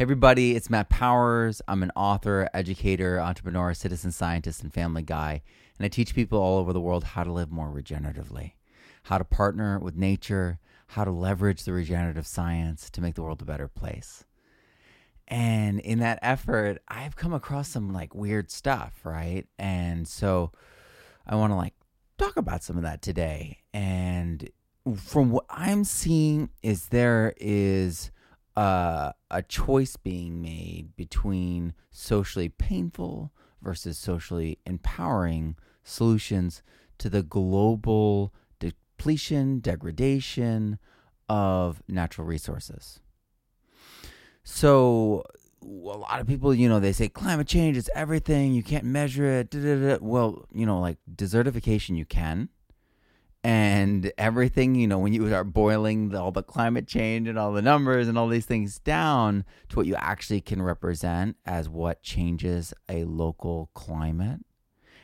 Hey, everybody, it's Matt Powers. I'm an author, educator, entrepreneur, citizen scientist, and family guy. And I teach people all over the world how to live more regeneratively, how to partner with nature, how to leverage the regenerative science to make the world a better place. And in that effort, I've come across some like weird stuff, right? And so I want to like talk about some of that today. And from what I'm seeing is there is uh, a choice being made between socially painful versus socially empowering solutions to the global depletion, degradation of natural resources. So, a lot of people, you know, they say climate change is everything, you can't measure it. Da, da, da. Well, you know, like desertification, you can and everything you know when you start boiling the, all the climate change and all the numbers and all these things down to what you actually can represent as what changes a local climate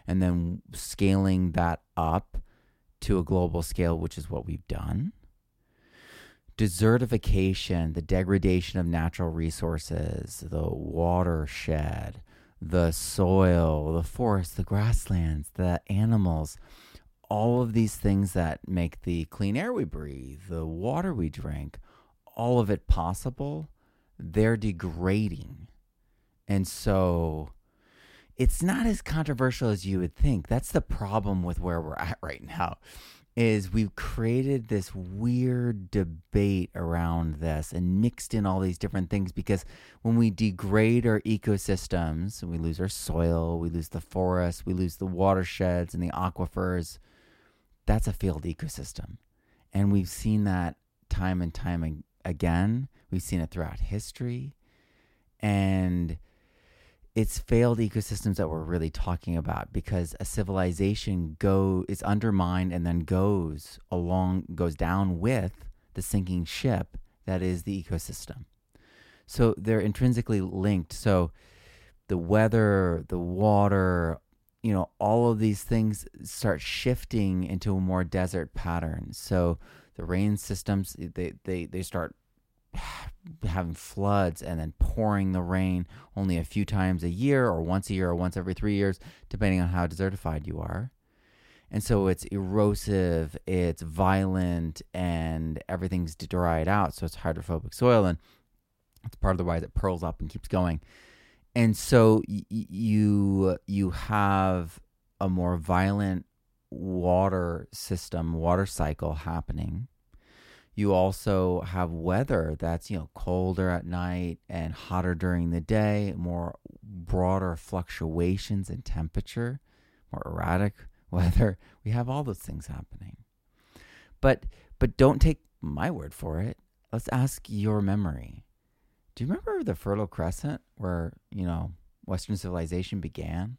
and then scaling that up to a global scale which is what we've done. Desertification the degradation of natural resources the watershed the soil the forest the grasslands the animals all of these things that make the clean air we breathe, the water we drink, all of it possible, they're degrading. And so it's not as controversial as you would think. That's the problem with where we're at right now. Is we've created this weird debate around this and mixed in all these different things because when we degrade our ecosystems, we lose our soil, we lose the forests, we lose the watersheds and the aquifers, that's a failed ecosystem. And we've seen that time and time again. We've seen it throughout history. And it's failed ecosystems that we're really talking about because a civilization go is undermined and then goes along goes down with the sinking ship that is the ecosystem. So they're intrinsically linked. So the weather, the water, you know, all of these things start shifting into a more desert pattern. So the rain systems, they, they, they start having floods and then pouring the rain only a few times a year or once a year or once every three years, depending on how desertified you are. And so it's erosive, it's violent, and everything's dried out. So it's hydrophobic soil. And it's part of the why it pearls up and keeps going and so y- you you have a more violent water system, water cycle happening. You also have weather that's you know colder at night and hotter during the day, more broader fluctuations in temperature, more erratic weather. We have all those things happening. But but don't take my word for it. Let's ask your memory. Do you remember the Fertile Crescent where, you know, Western civilization began?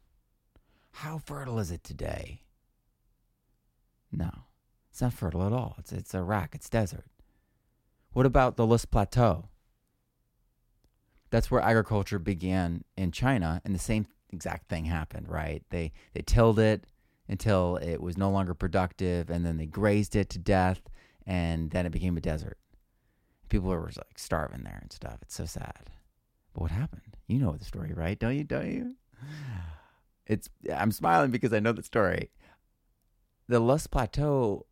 How fertile is it today? No, it's not fertile at all. It's, it's Iraq, it's desert. What about the Loess Plateau? That's where agriculture began in China, and the same exact thing happened, right? They, they tilled it until it was no longer productive, and then they grazed it to death, and then it became a desert people were like starving there and stuff. It's so sad. But what happened? You know the story, right? Don't you? Don't you? It's. I'm smiling because I know the story. The Loess Plateau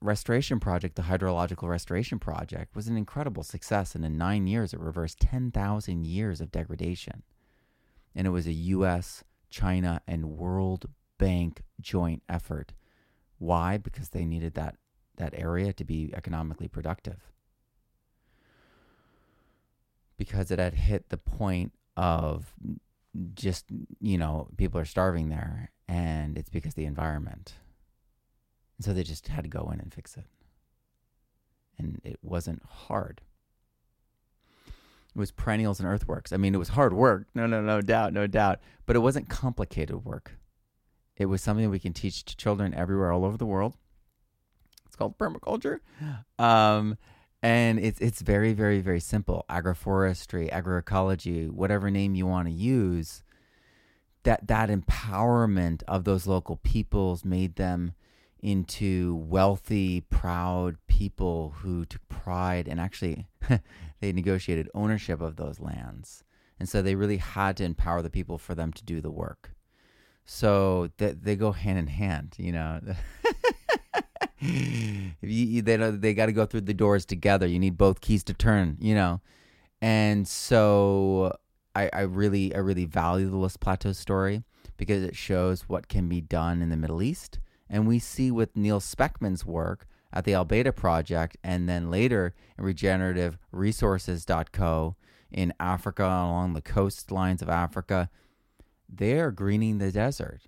restoration project, the hydrological restoration project, was an incredible success, and in nine years, it reversed 10,000 years of degradation. And it was a U.S., China, and World Bank joint effort. Why? Because they needed that that area to be economically productive because it had hit the point of just you know people are starving there and it's because the environment. And so they just had to go in and fix it. And it wasn't hard. It was perennials and earthworks. I mean it was hard work. No no no doubt no doubt. But it wasn't complicated work. It was something we can teach to children everywhere all over the world. It's called permaculture. Um, and it's it's very very very simple agroforestry agroecology whatever name you want to use that that empowerment of those local peoples made them into wealthy, proud people who took pride and actually they negotiated ownership of those lands. And so they really had to empower the people for them to do the work. So they, they go hand in hand, you know. you, they they got to go through the doors together. You need both keys to turn, you know. And so I, I really I really value the Loess Plateau story because it shows what can be done in the Middle East. And we see with Neal Spackman's work at the Al Baydha Project and then later in regenerativeresources.co in Africa along the coastlines of Africa, they're greening the desert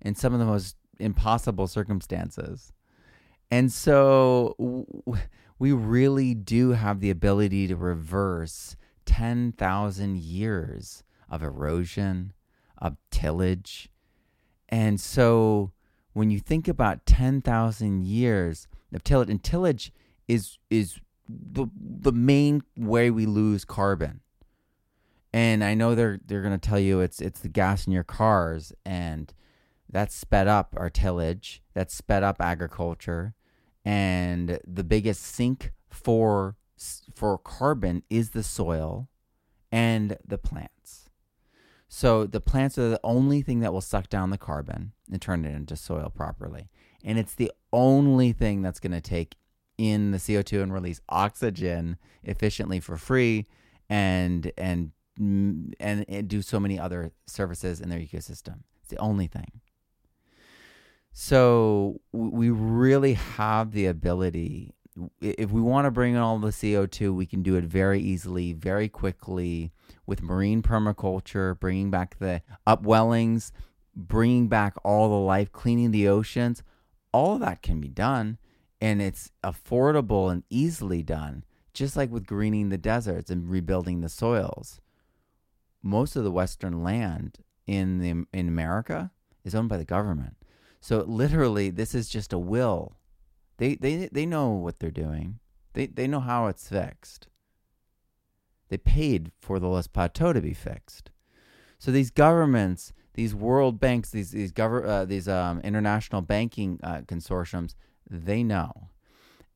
in some of the most impossible circumstances. And so we really do have the ability to reverse 10,000 years of erosion, of tillage. And so when you think about 10,000 years of tillage, and tillage is, is the, the main way we lose carbon. And I know they're they're going to tell you it's it's the gas in your cars and that's sped up our tillage, that's sped up agriculture, and the biggest sink for for carbon is the soil and the plants. So the plants are the only thing that will suck down the carbon and turn it into soil properly. And it's the only thing that's going to take in the CO2 and release oxygen efficiently for free and and and, and do so many other services in their ecosystem. It's the only thing. So we really have the ability if we want to bring in all the CO2, we can do it very easily, very quickly with marine permaculture, bringing back the upwellings, bringing back all the life, cleaning the oceans. All of that can be done, and it's affordable and easily done, just like with greening the deserts and rebuilding the soils. Most of the Western land in the in America is owned by the government. So literally, this is just a will they they they know what they're doing. They they know how it's fixed. They paid for the Loess Plateau to be fixed. So these governments, these world banks, these these gover- uh, these um, international banking uh, consortiums, they know.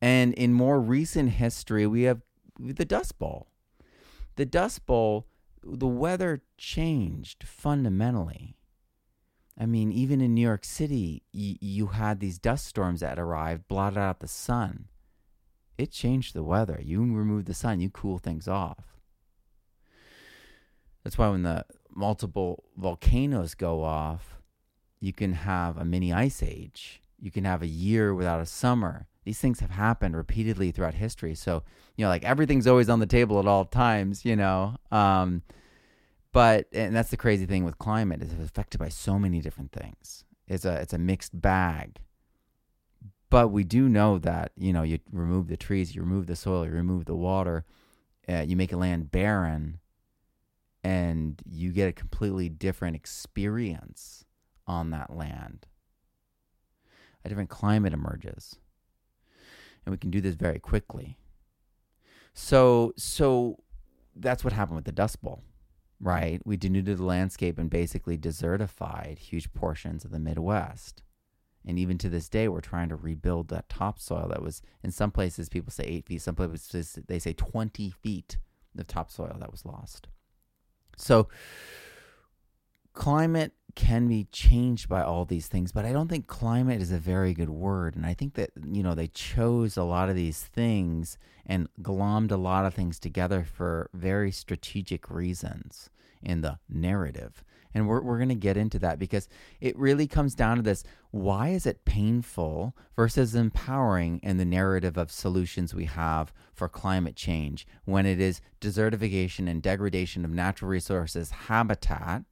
And in more recent history, we have the Dust Bowl. The Dust Bowl, the weather changed fundamentally. I mean, even in New York City, y- you had these dust storms that arrived, blotted out the sun. It changed the weather. You remove the sun, you cool things off. That's why when the multiple volcanoes go off, you can have a mini ice age. You can have a year without a summer. These things have happened repeatedly throughout history. So, you know, like everything's always on the table at all times, you know. Um, but and that's the crazy thing with climate is it's affected by so many different things. It's a it's a mixed bag. But we do know that you know you remove the trees, you remove the soil, you remove the water, uh, you make a land barren, and you get a completely different experience on that land. A different climate emerges, and we can do this very quickly. So so that's what happened with the Dust Bowl right? We denuded the landscape and basically desertified huge portions of the Midwest. And even to this day, we're trying to rebuild that topsoil that was, in some places, people say eight feet, some places they say 20 feet of topsoil that was lost. So, climate can be changed by all these things, but I don't think climate is a very good word. And I think that, you know, they chose a lot of these things and glommed a lot of things together for very strategic reasons in the narrative. And we're, we're going to get into that because it really comes down to this why is it painful versus empowering in the narrative of solutions we have for climate change when it is desertification and degradation of natural resources, habitat?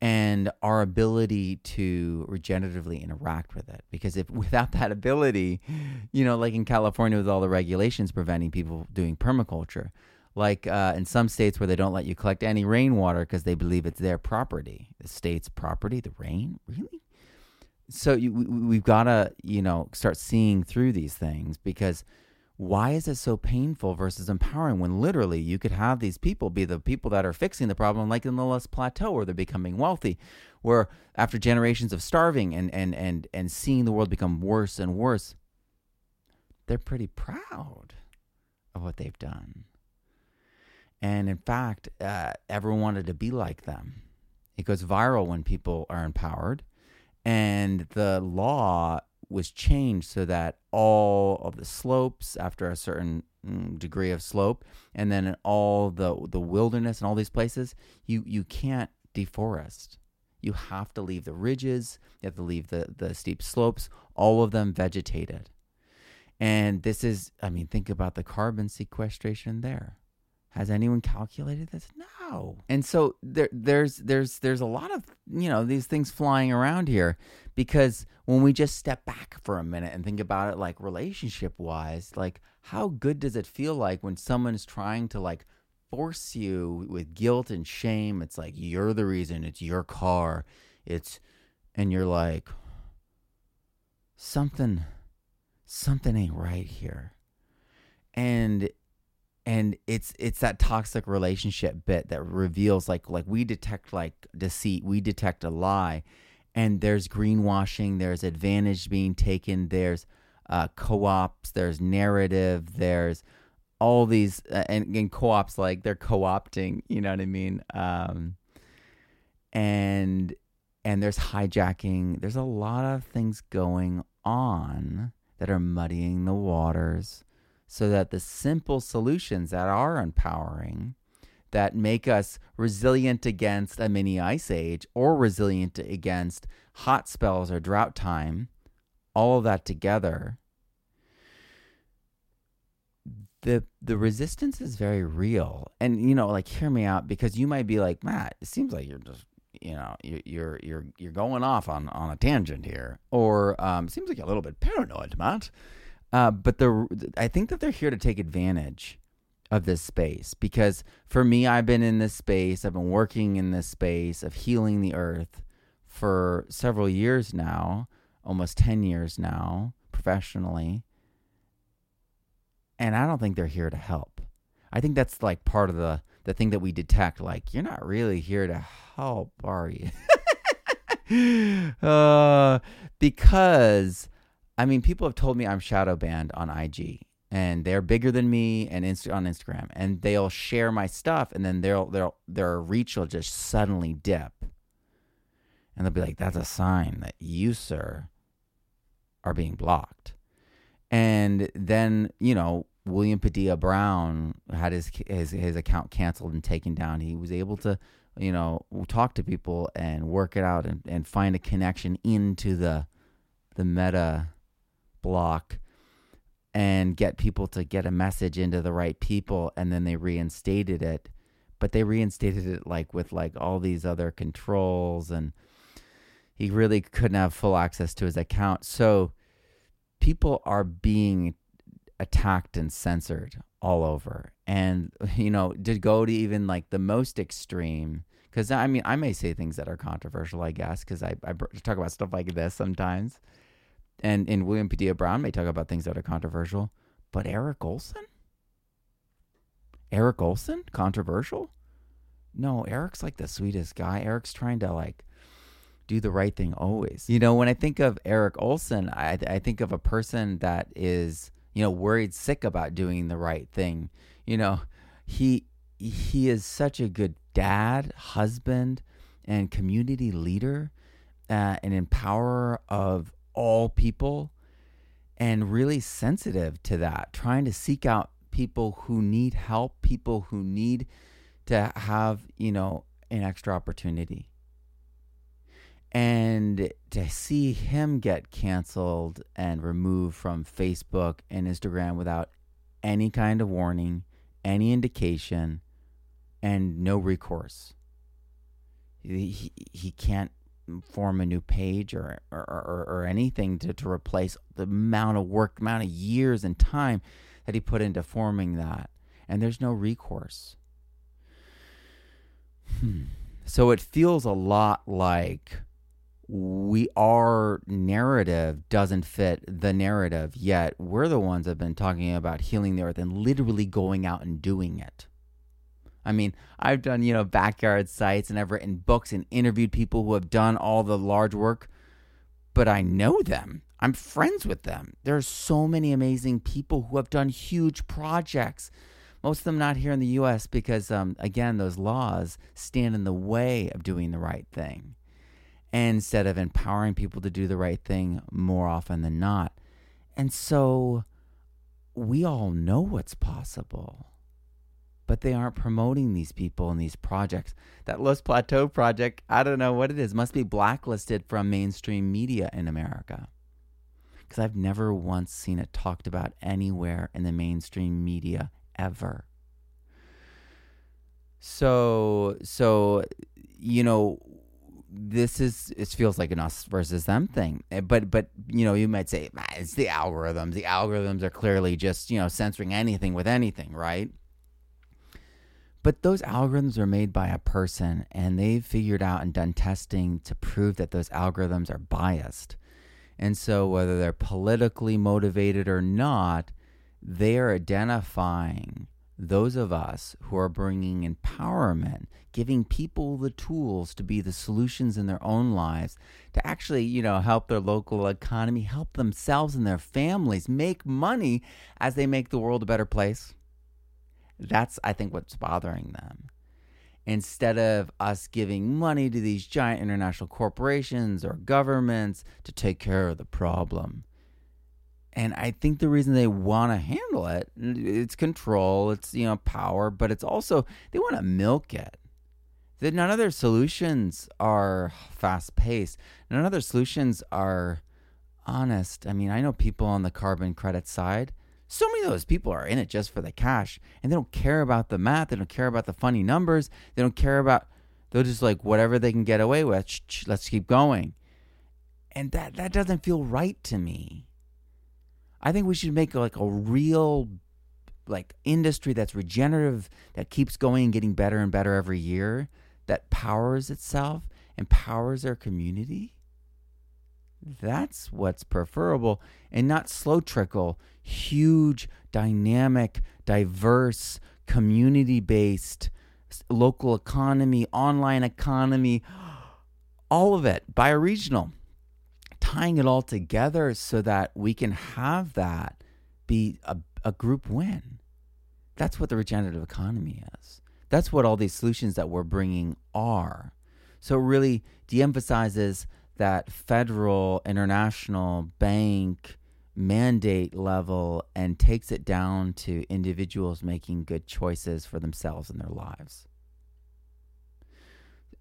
and our ability to regeneratively interact with it. Because if without that ability, you know, like in California with all the regulations preventing people doing permaculture, like uh, in some states where they don't let you collect any rainwater because they believe it's their property, the state's property, the rain, really. So you, we, we've got to, you know, start seeing through these things because why is it so painful versus empowering when literally you could have these people be the people that are fixing the problem like in the Loess Plateau where they're becoming wealthy where after generations of starving and and and and seeing the world become worse and worse they're pretty proud of what they've done and in fact uh, everyone wanted to be like them. It goes viral when people are empowered. And the law was changed so that all of the slopes after a certain mm, degree of slope and then all the the wilderness and all these places you you can't deforest. You have to leave the ridges. You have to leave the the steep slopes all of them vegetated. And this is i mean think about the carbon sequestration there has anyone calculated this? No. And so there, there's there's there's a lot of you know these things flying around here because when we just step back for a minute and think about it like relationship wise, like how good does it feel like when someone is trying to like force you with guilt and shame? It's like you're the reason. It's your car. It's and you're like something something ain't right here. And and it's it's that toxic relationship bit that reveals like like we detect like deceit we detect a lie and there's greenwashing there's advantage being taken there's uh, co-ops there's narrative there's all these uh, and, and co-ops like they're co-opting you know what i mean? Um, and and there's hijacking there's a lot of things going on that are muddying the waters so that the simple solutions that are empowering, that make us resilient against a mini ice age or resilient against hot spells or drought time, all of that together, the the resistance is very real. And you know, like hear me out because you might be like, Matt, it seems like you're just you know you're you're you're going off on on a tangent here, or um, seems like you're a little bit paranoid, Matt. Uh, but the I think that they're here to take advantage of this space because for me, I've been in this space. I've been working in this space of healing the earth for several years now, almost ten years now, professionally. And I don't think they're here to help. I think that's like part of the the thing that we detect. Like you're not really here to help, are you? uh, because I mean, people have told me I'm shadow banned on IG, and they're bigger than me and Insta- on Instagram, and they'll share my stuff, and then they'll, they'll their reach will just suddenly dip, and they'll be like, "That's a sign that you, sir, are being blocked." And then you know, William Padilla Brown had his his his account canceled and taken down. He was able to, you know, talk to people and work it out and, and find a connection into the the meta block and get people to get a message into the right people and then they reinstated it. But they reinstated it like with like all these other controls and he really couldn't have full access to his account. So people are being attacked and censored all over. And you know to go to even like the most extreme because i mean i may say things that are controversial i guess because I, I talk about stuff like this sometimes and and William Padilla Brown may talk about things that are controversial, but Erik Ohlsen, Erik Ohlsen, controversial? No, Erik's like the sweetest guy. Erik's trying to like do the right thing always. You know, when I think of Erik Ohlsen, I I think of a person that is you know worried sick about doing the right thing. You know, he he is such a good dad, husband, and community leader, uh, an empowerer of all people and really sensitive to that, trying to seek out people who need help, people who need to have, you know, an extra opportunity. And to see him get canceled and removed from Facebook and Instagram without any kind of warning, any indication, and no recourse. He, he can't form a new page or or, or, or anything to, to replace the amount of work, amount of years and time that he put into forming that. And there's no recourse. Hmm. So it feels a lot like we our narrative doesn't fit the narrative yet we're the ones that have been talking about healing the earth and literally going out and doing it i mean i've done you know backyard sites and i've written books and interviewed people who have done all the large work but i know them. I'm friends with them. There are so many amazing people who have done huge projects most of them not here in the us because um, again those laws stand in the way of doing the right thing instead of empowering people to do the right thing more often than not. And so we all know what's possible, but they aren't promoting these people and these projects. That Loess Plateau project, I don't know what it is, must be blacklisted from mainstream media in America. Because I've never once seen it talked about anywhere in the mainstream media ever. So, so, you know, this is it feels like an us versus them thing eh, but but you know you might say it's the algorithms the algorithms are clearly just you know censoring anything with anything right but those algorithms are made by a person and they've figured out and done testing to prove that those algorithms are biased and so whether they're politically motivated or not they are identifying those of us who are bringing empowerment, giving people the tools to be the solutions in their own lives, to actually, you know, help their local economy, help themselves and their families make money as they make the world a better place. That's, I think, what's bothering them. Instead of us giving money to these giant international corporations or governments to take care of the problem, and I think the reason they want to handle it, it's control, it's you know power, but it's also they want to milk it. That none of their solutions are fast paced. None of their solutions are honest. I mean, I know people on the carbon credit side. So many of those people are in it just for the cash, and they don't care about the math. They don't care about the funny numbers. They don't care about. They're just like whatever they can get away with. Let's keep going, and that that doesn't feel right to me. I think we should make like a real like industry that's regenerative, that keeps going and getting better and better every year, that powers itself, empowers our community. That's what's preferable and not slow trickle, huge, dynamic, diverse, community based, local economy, online economy, all of it, bioregional tying it all together so that we can have that be a, a group win. That's what the regenerative economy is. That's what all these solutions that we're bringing are. So it really de-emphasizes that federal, international, bank mandate level and takes it down to individuals making good choices for themselves and their lives.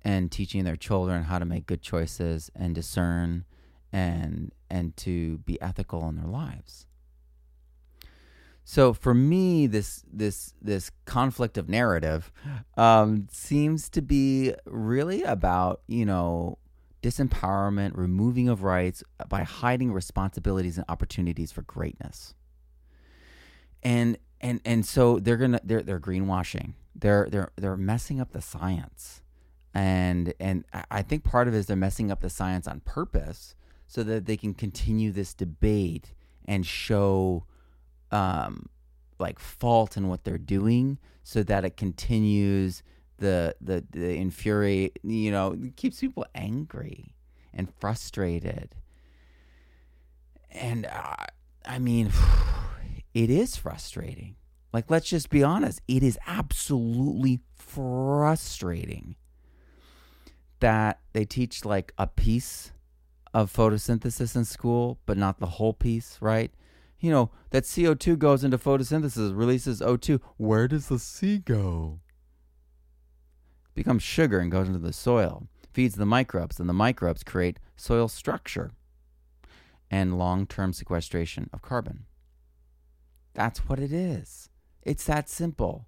And teaching their children how to make good choices and discern and and to be ethical in their lives. So for me, this this this conflict of narrative um, seems to be really about you know disempowerment, removing of rights by hiding responsibilities and opportunities for greatness. And and and so they're gonna they're they're greenwashing. They're they're they're messing up the science, and and I think part of it is they're messing up the science on purpose so that they can continue this debate and show um, like fault in what they're doing so that it continues the the the infuriate you know keeps people angry and frustrated and uh, i mean it is frustrating like let's just be honest it is absolutely frustrating that they teach like a piece of photosynthesis in school, but not the whole piece, right? You know, that CO2 goes into photosynthesis, releases O2. Where does the C go? Becomes sugar and goes into the soil, feeds the microbes, and the microbes create soil structure and long term sequestration of carbon. That's what it is. It's that simple.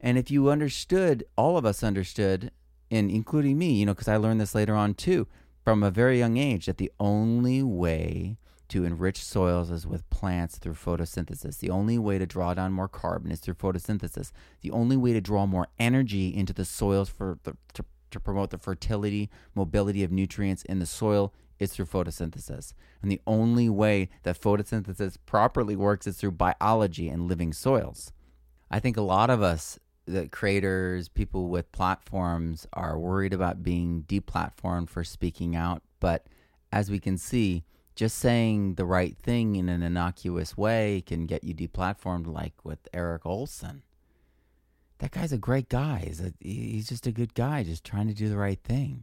And if you understood, all of us understood, and including me, you know, because I learned this later on too, from a very young age that the only way to enrich soils is with plants through photosynthesis. The only way to draw down more carbon is through photosynthesis. The only way to draw more energy into the soils for the, to to promote the fertility, mobility of nutrients in the soil is through photosynthesis. And the only way that photosynthesis properly works is through biology and living soils. I think a lot of us, the creators, people with platforms, are worried about being deplatformed for speaking out. But as we can see, just saying the right thing in an innocuous way can get you deplatformed, like with Erik Ohlsen. That guy's a great guy. He's, a, he's just a good guy, just trying to do the right thing.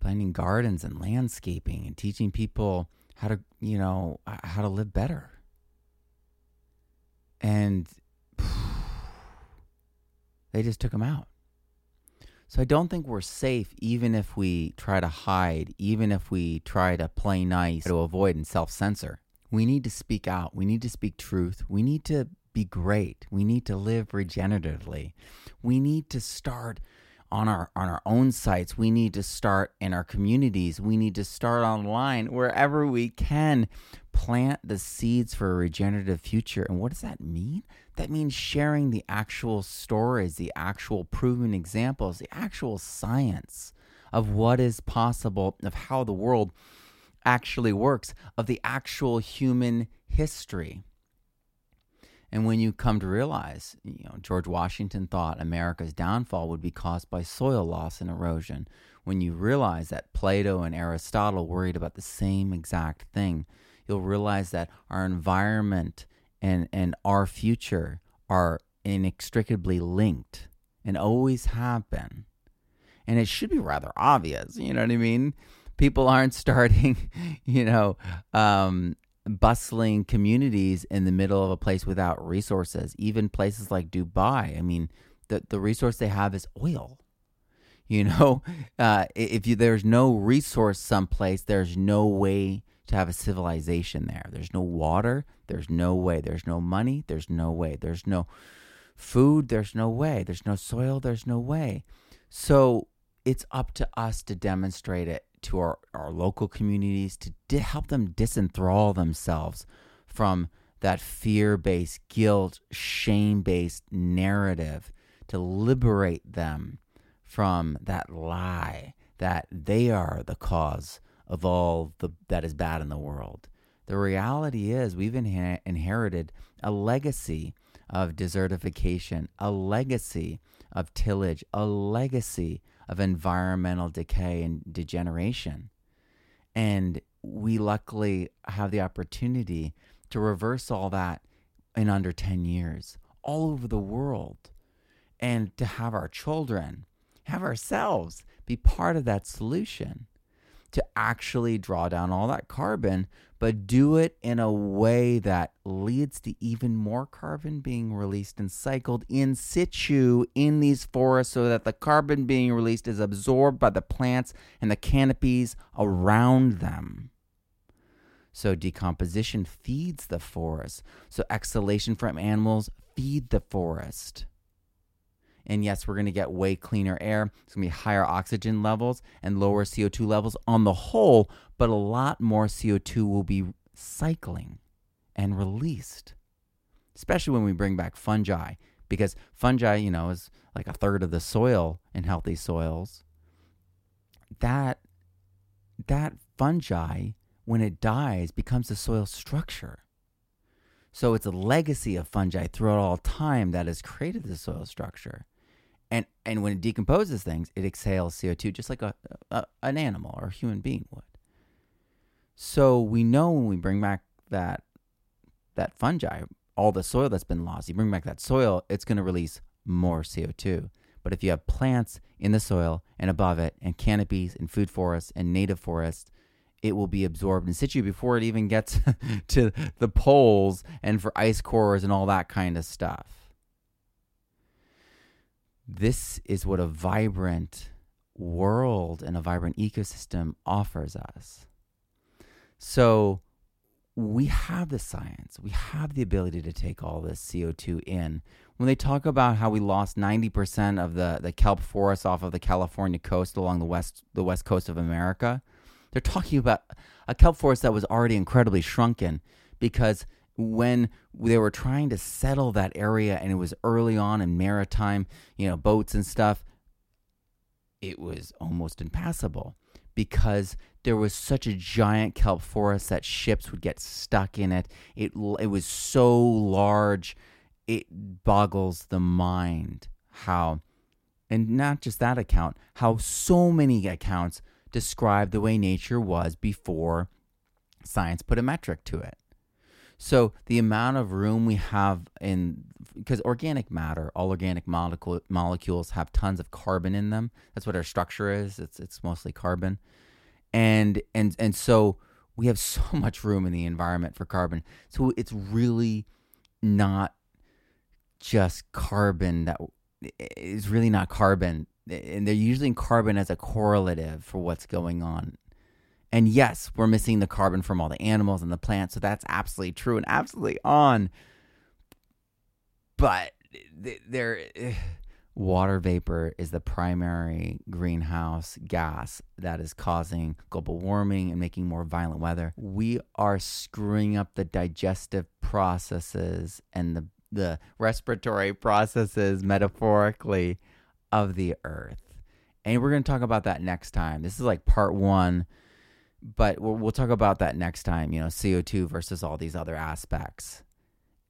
Planting gardens and landscaping and teaching people how to, you know, how to live better. And they just took him out. So I don't think we're safe even if we try to hide, even if we try to play nice to avoid and self censor. We need to speak out. We need to speak truth. We need to be great. We need to live regeneratively. We need to start on our on our own sites. We need to start in our communities. We need to start online wherever we can plant the seeds for a regenerative future. And what does that mean? That means sharing the actual stories, the actual proven examples, the actual science of what is possible, of how the world actually works, of the actual human history. And when you come to realize, you know, George Washington thought America's downfall would be caused by soil loss and erosion. When you realize that Plato and Aristotle worried about the same exact thing, you'll realize that our environment and, and our future are inextricably linked and always have been. And it should be rather obvious, you know what I mean? People aren't starting, you know, um, bustling communities in the middle of a place without resources. Even places like Dubai, I mean, the the resource they have is oil. You know, uh, if you, there's no resource someplace, there's no way to have a civilization there. There's no water. There's no way. There's no money. There's no way. There's no food. There's no way. There's no soil. There's no way. So it's up to us to demonstrate it to our, our local communities to di- help them disenthrall themselves from that fear based, guilt, shame based narrative, to liberate them from that lie that they are the cause of all the, that is bad in the world. The reality is, we've inher- inherited a legacy of desertification, a legacy of tillage, a legacy of environmental decay and degeneration. And we luckily have the opportunity to reverse all that in under 10 years, all over the world, and to have our children, have ourselves be part of that solution to actually draw down all that carbon, but do it in a way that leads to even more carbon being released and cycled in situ in these forests so that the carbon being released is absorbed by the plants and the canopies around them. So decomposition feeds the forest. So exhalation from animals feed the forest. And yes, we're going to get way cleaner air. It's going to be higher oxygen levels and lower CO2 levels on the whole, but a lot more CO2 will be cycling and released, especially when we bring back fungi, because fungi, you know, is like a third of the soil in healthy soils. That that fungi, when it dies, becomes the soil structure. So it's a legacy of fungi throughout all time that has created the soil structure and and when it decomposes things, it exhales CO2 just like a, a, an animal or a human being would. So we know when we bring back that that fungi, all the soil that's been lost, you bring back that soil, it's going to release more CO2. But if you have plants in the soil and above it, and canopies and food forests and native forests, it will be absorbed in situ before it even gets to the poles and for ice cores and all that kind of stuff. This is what a vibrant world and a vibrant ecosystem offers us. So we have the science, we have the ability to take all this CO2 in. When they talk about how we lost 90% of the, the kelp forests off of the California coast along the west the west coast of America, they're talking about a kelp forest that was already incredibly shrunken because when they were trying to settle that area and it was early on in maritime, you know, boats and stuff, it was almost impassable because there was such a giant kelp forest that ships would get stuck in it. It it was so large, it boggles the mind how, and not just that account, how so many accounts describe the way nature was before science put a metric to it. So the amount of room we have in because organic matter, all organic molecule, molecules have tons of carbon in them. That's what our structure is. It's it's mostly carbon, and and and so we have so much room in the environment for carbon. So it's really not just carbon that is really not carbon, and they're using carbon as a correlative for what's going on and yes, we're missing the carbon from all the animals and the plants. So that's absolutely true and absolutely on. But there, water vapor is the primary greenhouse gas that is causing global warming and making more violent weather. We are screwing up the digestive processes and the, the respiratory processes, metaphorically, of the earth. And we're going to talk about that next time. This is like part one but we'll, we'll talk about that next time. You know, CO two versus all these other aspects,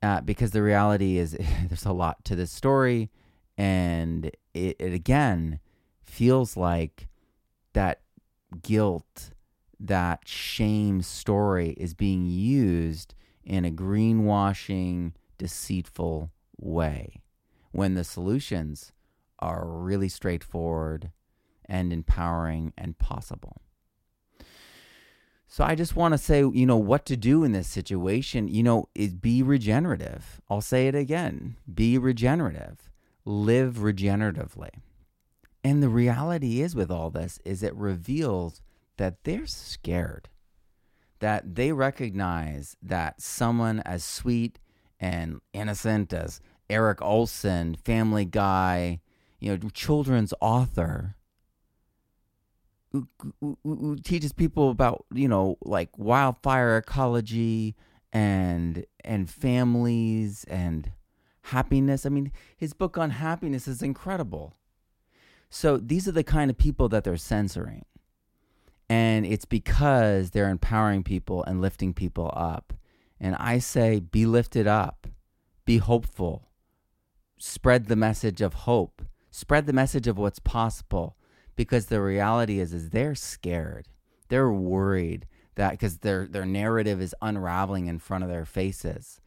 uh, because the reality is there's a lot to this story, and it, it again feels like that guilt, that shame story is being used in a greenwashing, deceitful way, when the solutions are really straightforward and empowering and possible. So I just want to say, you know, what to do in this situation, you know, is be regenerative. I'll say it again be regenerative, live regeneratively. And the reality is with all this is it reveals that they're scared. That they recognize that someone as sweet and innocent as Erik Ohlsen, family guy, you know, children's author, who, who, teaches people about you know like wildfire ecology and and families and happiness. I mean, his book on happiness is incredible. So these are the kind of people that they're censoring. And it's because they're empowering people and lifting people up. And I say, be lifted up, be hopeful, spread the message of hope, spread the message of what's possible because the reality is is they're scared. They're worried that because their their narrative is unraveling in front of their faces.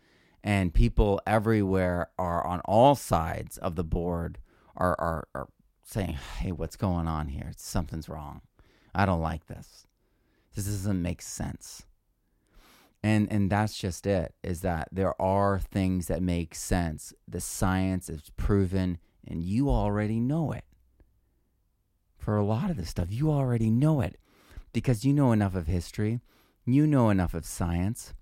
And people everywhere are on all sides of the board are, are, are saying, Hey, what's going on here? Something's wrong. I don't like this. This doesn't make sense. And and that's just it, is that there are things that make sense. The science is proven and you already know it for a lot of this stuff. You already know it because you know enough of history, you know enough of science,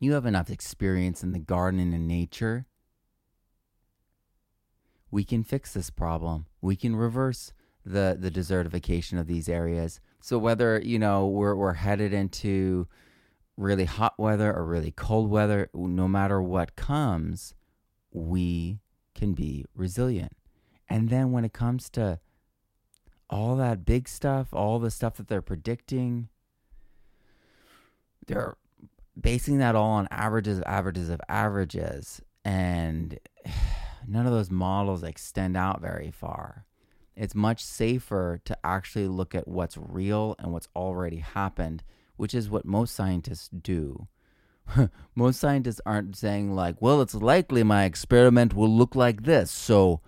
you have enough experience in the garden and in nature. We can fix this problem. We can reverse the the desertification of these areas. So whether, you know, we're we're headed into really hot weather or really cold weather, no matter what comes, we can be resilient. And then when it comes to all that big stuff, all the stuff that they're predicting, they're basing that all on averages, of averages of averages. And none of those models extend out very far. It's much safer to actually look at what's real and what's already happened, which is what most scientists do. most scientists aren't saying, like, well, it's likely my experiment will look like this, so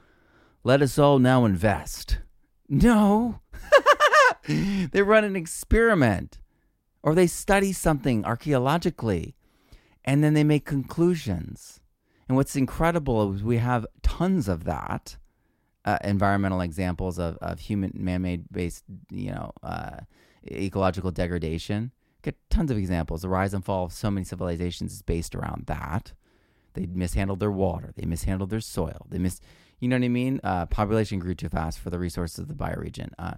let us all now invest. No. they run an experiment or they study something archaeologically and then they make conclusions. And what's incredible is we have tons of that. Uh, environmental examples of, of human man-made based you know uh, ecological degradation get tons of examples the rise and fall of so many civilizations is based around that they mishandled their water they mishandled their soil they mis you know what I mean? Uh, population grew too fast for the resources of the bioregion. Uh,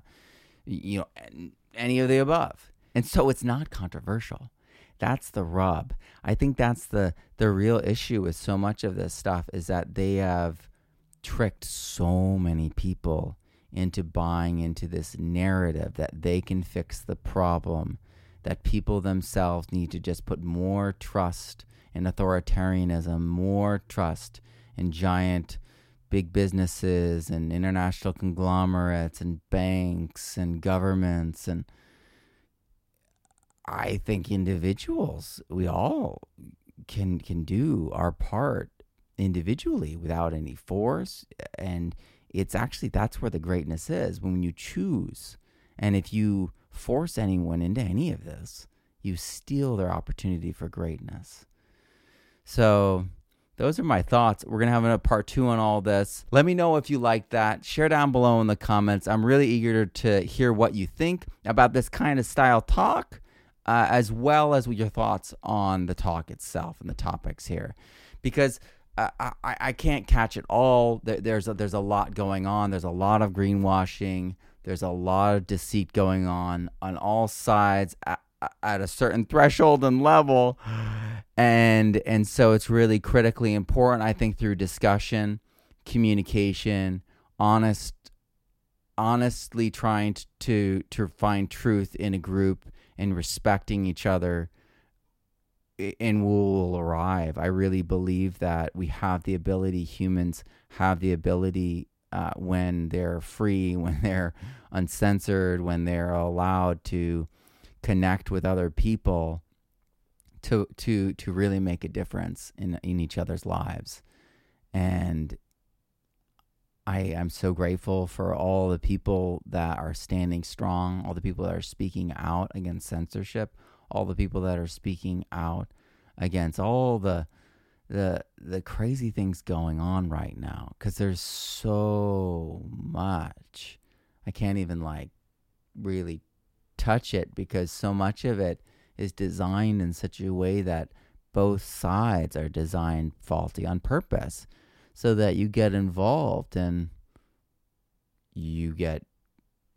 you know, any of the above. And so it's not controversial. That's the rub. I think that's the the real issue with so much of this stuff is that they have tricked so many people into buying into this narrative that they can fix the problem, that people themselves need to just put more trust in authoritarianism, more trust in giant big businesses and international conglomerates and banks and governments and I think individuals we all can can do our part individually without any force. And it's actually that's where the greatness is when you choose. And if you force anyone into any of this you steal their opportunity for greatness. So those are my thoughts. We're going to have a part two on all this. Let me know if you like that. Share down below in the comments. I'm really eager to hear what you think about this kind of style talk, uh, as well as your thoughts on the talk itself and the topics here. Because I, I, I can't catch it all. There, there's, a, there's a lot going on, there's a lot of greenwashing, there's a lot of deceit going on on all sides at, a certain threshold and level. And and so it's really critically important i think through discussion communication honest honestly trying to to find truth in a group and respecting each other and we'll arrive. I really believe that we have the ability humans have the ability uh, when they're free when they're uncensored when they're allowed to connect with other people to to to really make a difference in in each other's lives and I am so grateful for all the people that are standing strong, all the people that are speaking out against censorship, all the people that are speaking out against all the the the crazy things going on right now cuz there's so much. I can't even like really touch it because so much of it is designed in such a way that both sides are designed faulty on purpose so that you get involved and you get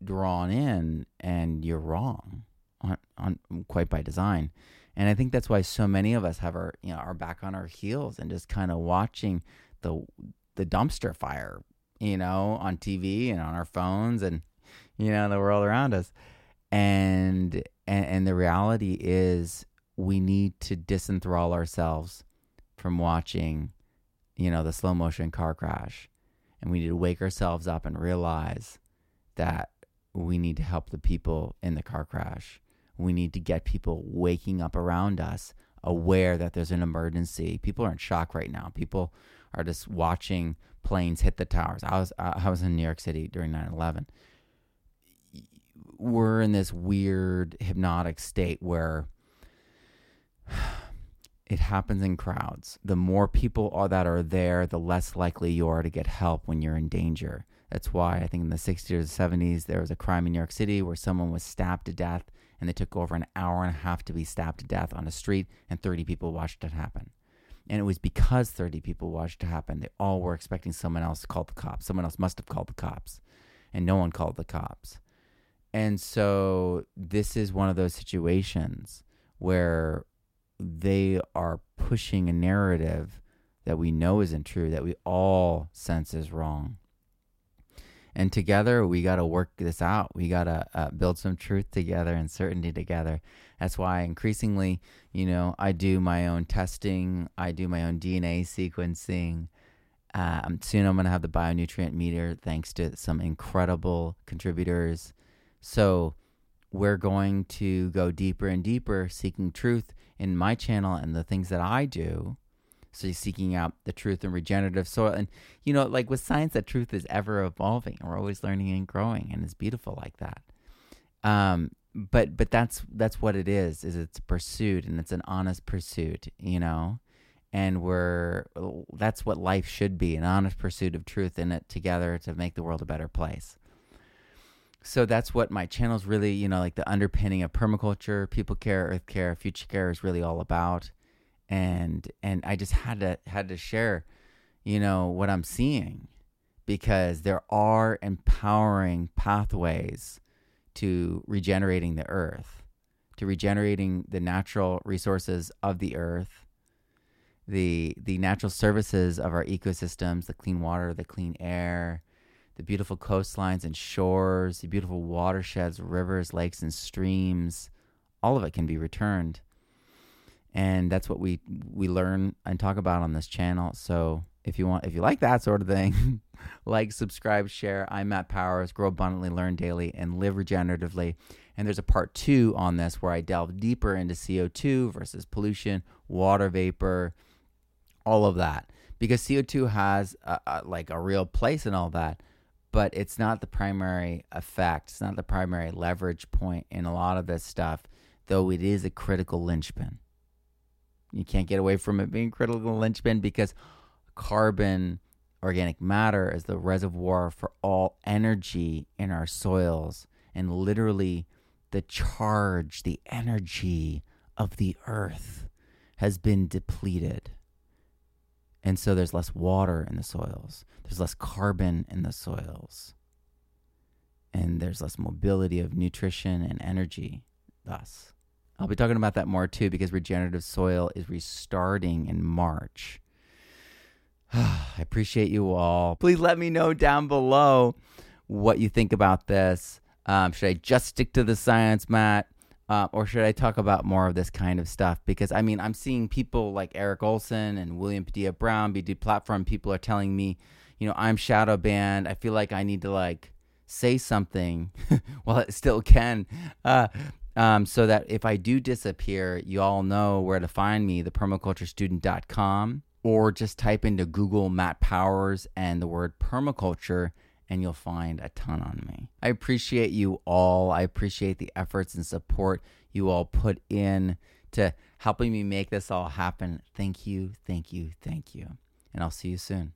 drawn in and you're wrong on, on quite by design. And i think that's why so many of us have our you know our back on our heels and just kind of watching the the dumpster fire you know on tv and on our phones and you know the world around us and and, and the reality is we need to disenthrall ourselves from watching you know the slow motion car crash. And we need to wake ourselves up and realize that we need to help the people in the car crash. We need to get people waking up around us aware that there's an emergency. People are in shock right now. People are just watching planes hit the towers. I was i was in new york city during 9-11 we're in this weird hypnotic state where it happens in crowds. The more people are that are there, the less likely you are to get help when you're in danger. That's why I think in the 60s or 70s there was a crime in New York City where someone was stabbed to death and they took over an hour and a half to be stabbed to death on a street and 30 people watched it happen. And it was because 30 people watched it happen. They all were expecting someone else to call the cops. Someone else must have called the cops. And no one called the cops. And so this is one of those situations where they are pushing a narrative that we know isn't true, that we all sense is wrong. And together, we got to work this out. We got to uh, build some truth together and certainty together. That's why increasingly, you know, I do my own testing, I do my own DNA sequencing. Um, soon I'm going to have the bionutrient meter thanks to some incredible contributors so we're going to go deeper and deeper seeking truth in my channel and the things that I do. So you're seeking out the truth and regenerative soil. And, you know, like with science, that truth is ever evolving. We're always learning and growing, and it's beautiful like that. Um, but but that's that's what it is is it's a pursuit and it's an honest pursuit you know and we're that's what life should be an honest pursuit of truth in it together to make the world a better place so that's what my channel is really, you know, like the underpinning of permaculture, people care, earth care, future care is really all about. And and I just had to had to share, you know, what I'm seeing because there are empowering pathways to regenerating the earth, to regenerating the natural resources of the earth, the the natural services of our ecosystems, the clean water, the clean air, the beautiful coastlines and shores, the beautiful watersheds, rivers, lakes, and streams. All of it can be returned. And that's what we we learn and talk about on this channel. So if you want if you like that sort of thing, like, subscribe, share. I'm Matt Powers, grow abundantly, learn daily, and live regeneratively. And there's a part two on this where I delve deeper into CO2 versus pollution, water vapor, all of that. Because CO2 has a, a, like a real place in all that but it's not the primary effect. It's not the primary leverage point in a lot of this stuff, though it is a critical linchpin. You can't get away from it being critical linchpin because carbon, organic matter, is the reservoir for all energy in our soils and literally the charge, the energy of the earth has been depleted. And so there's less water in the soils, there's less carbon in the soils, and there's less mobility of nutrition and energy, thus. I'll be talking about that more too because regenerative soil is restarting in March. I appreciate you all. Please let me know down below what you think about this. Um, should I just stick to the science, Matt? Uh, or should I talk about more of this kind of stuff? Because I mean, I'm seeing people like Erik Ohlsen and William Padilla Brown be deplatformed. People are telling me, you know, I'm shadow banned. I feel like I need to like say something while it still can, uh, um, so that if I do disappear, you all know where to find me, thepermaculturestudent.com, or just type into Google Matt Powers and the word permaculture and you'll find a ton on me. I appreciate you all. I appreciate the efforts and support you all put in to helping me make this all happen. Thank you, thank you, thank you. And I'll see you soon.